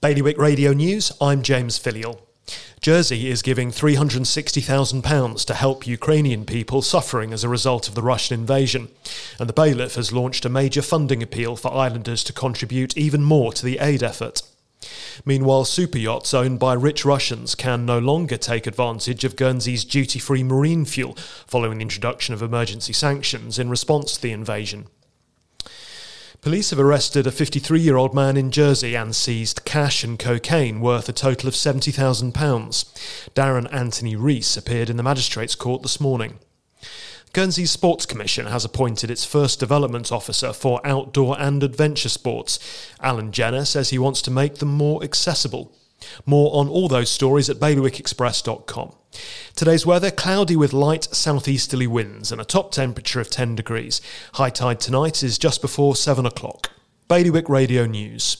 Bailiwick Radio News, I'm James Filleul. Jersey is giving £360,000 to help Ukrainian people suffering as a result of the Russian invasion, and the bailiff has launched a major funding appeal for islanders to contribute even more to the aid effort. Meanwhile, super yachts owned by rich Russians can no longer take advantage of Guernsey's duty free marine fuel following the introduction of emergency sanctions in response to the invasion. Police have arrested a 53 year old man in Jersey and seized cash and cocaine worth a total of £70,000. Darren Anthony Rees appeared in the Magistrates Court this morning. Guernsey's Sports Commission has appointed its first development officer for outdoor and adventure sports. Alan Jenner says he wants to make them more accessible. More on all those stories at bailiwickexpress.com. Today's weather cloudy with light southeasterly winds and a top temperature of 10 degrees. High tide tonight is just before 7 o'clock. Bailiwick Radio News.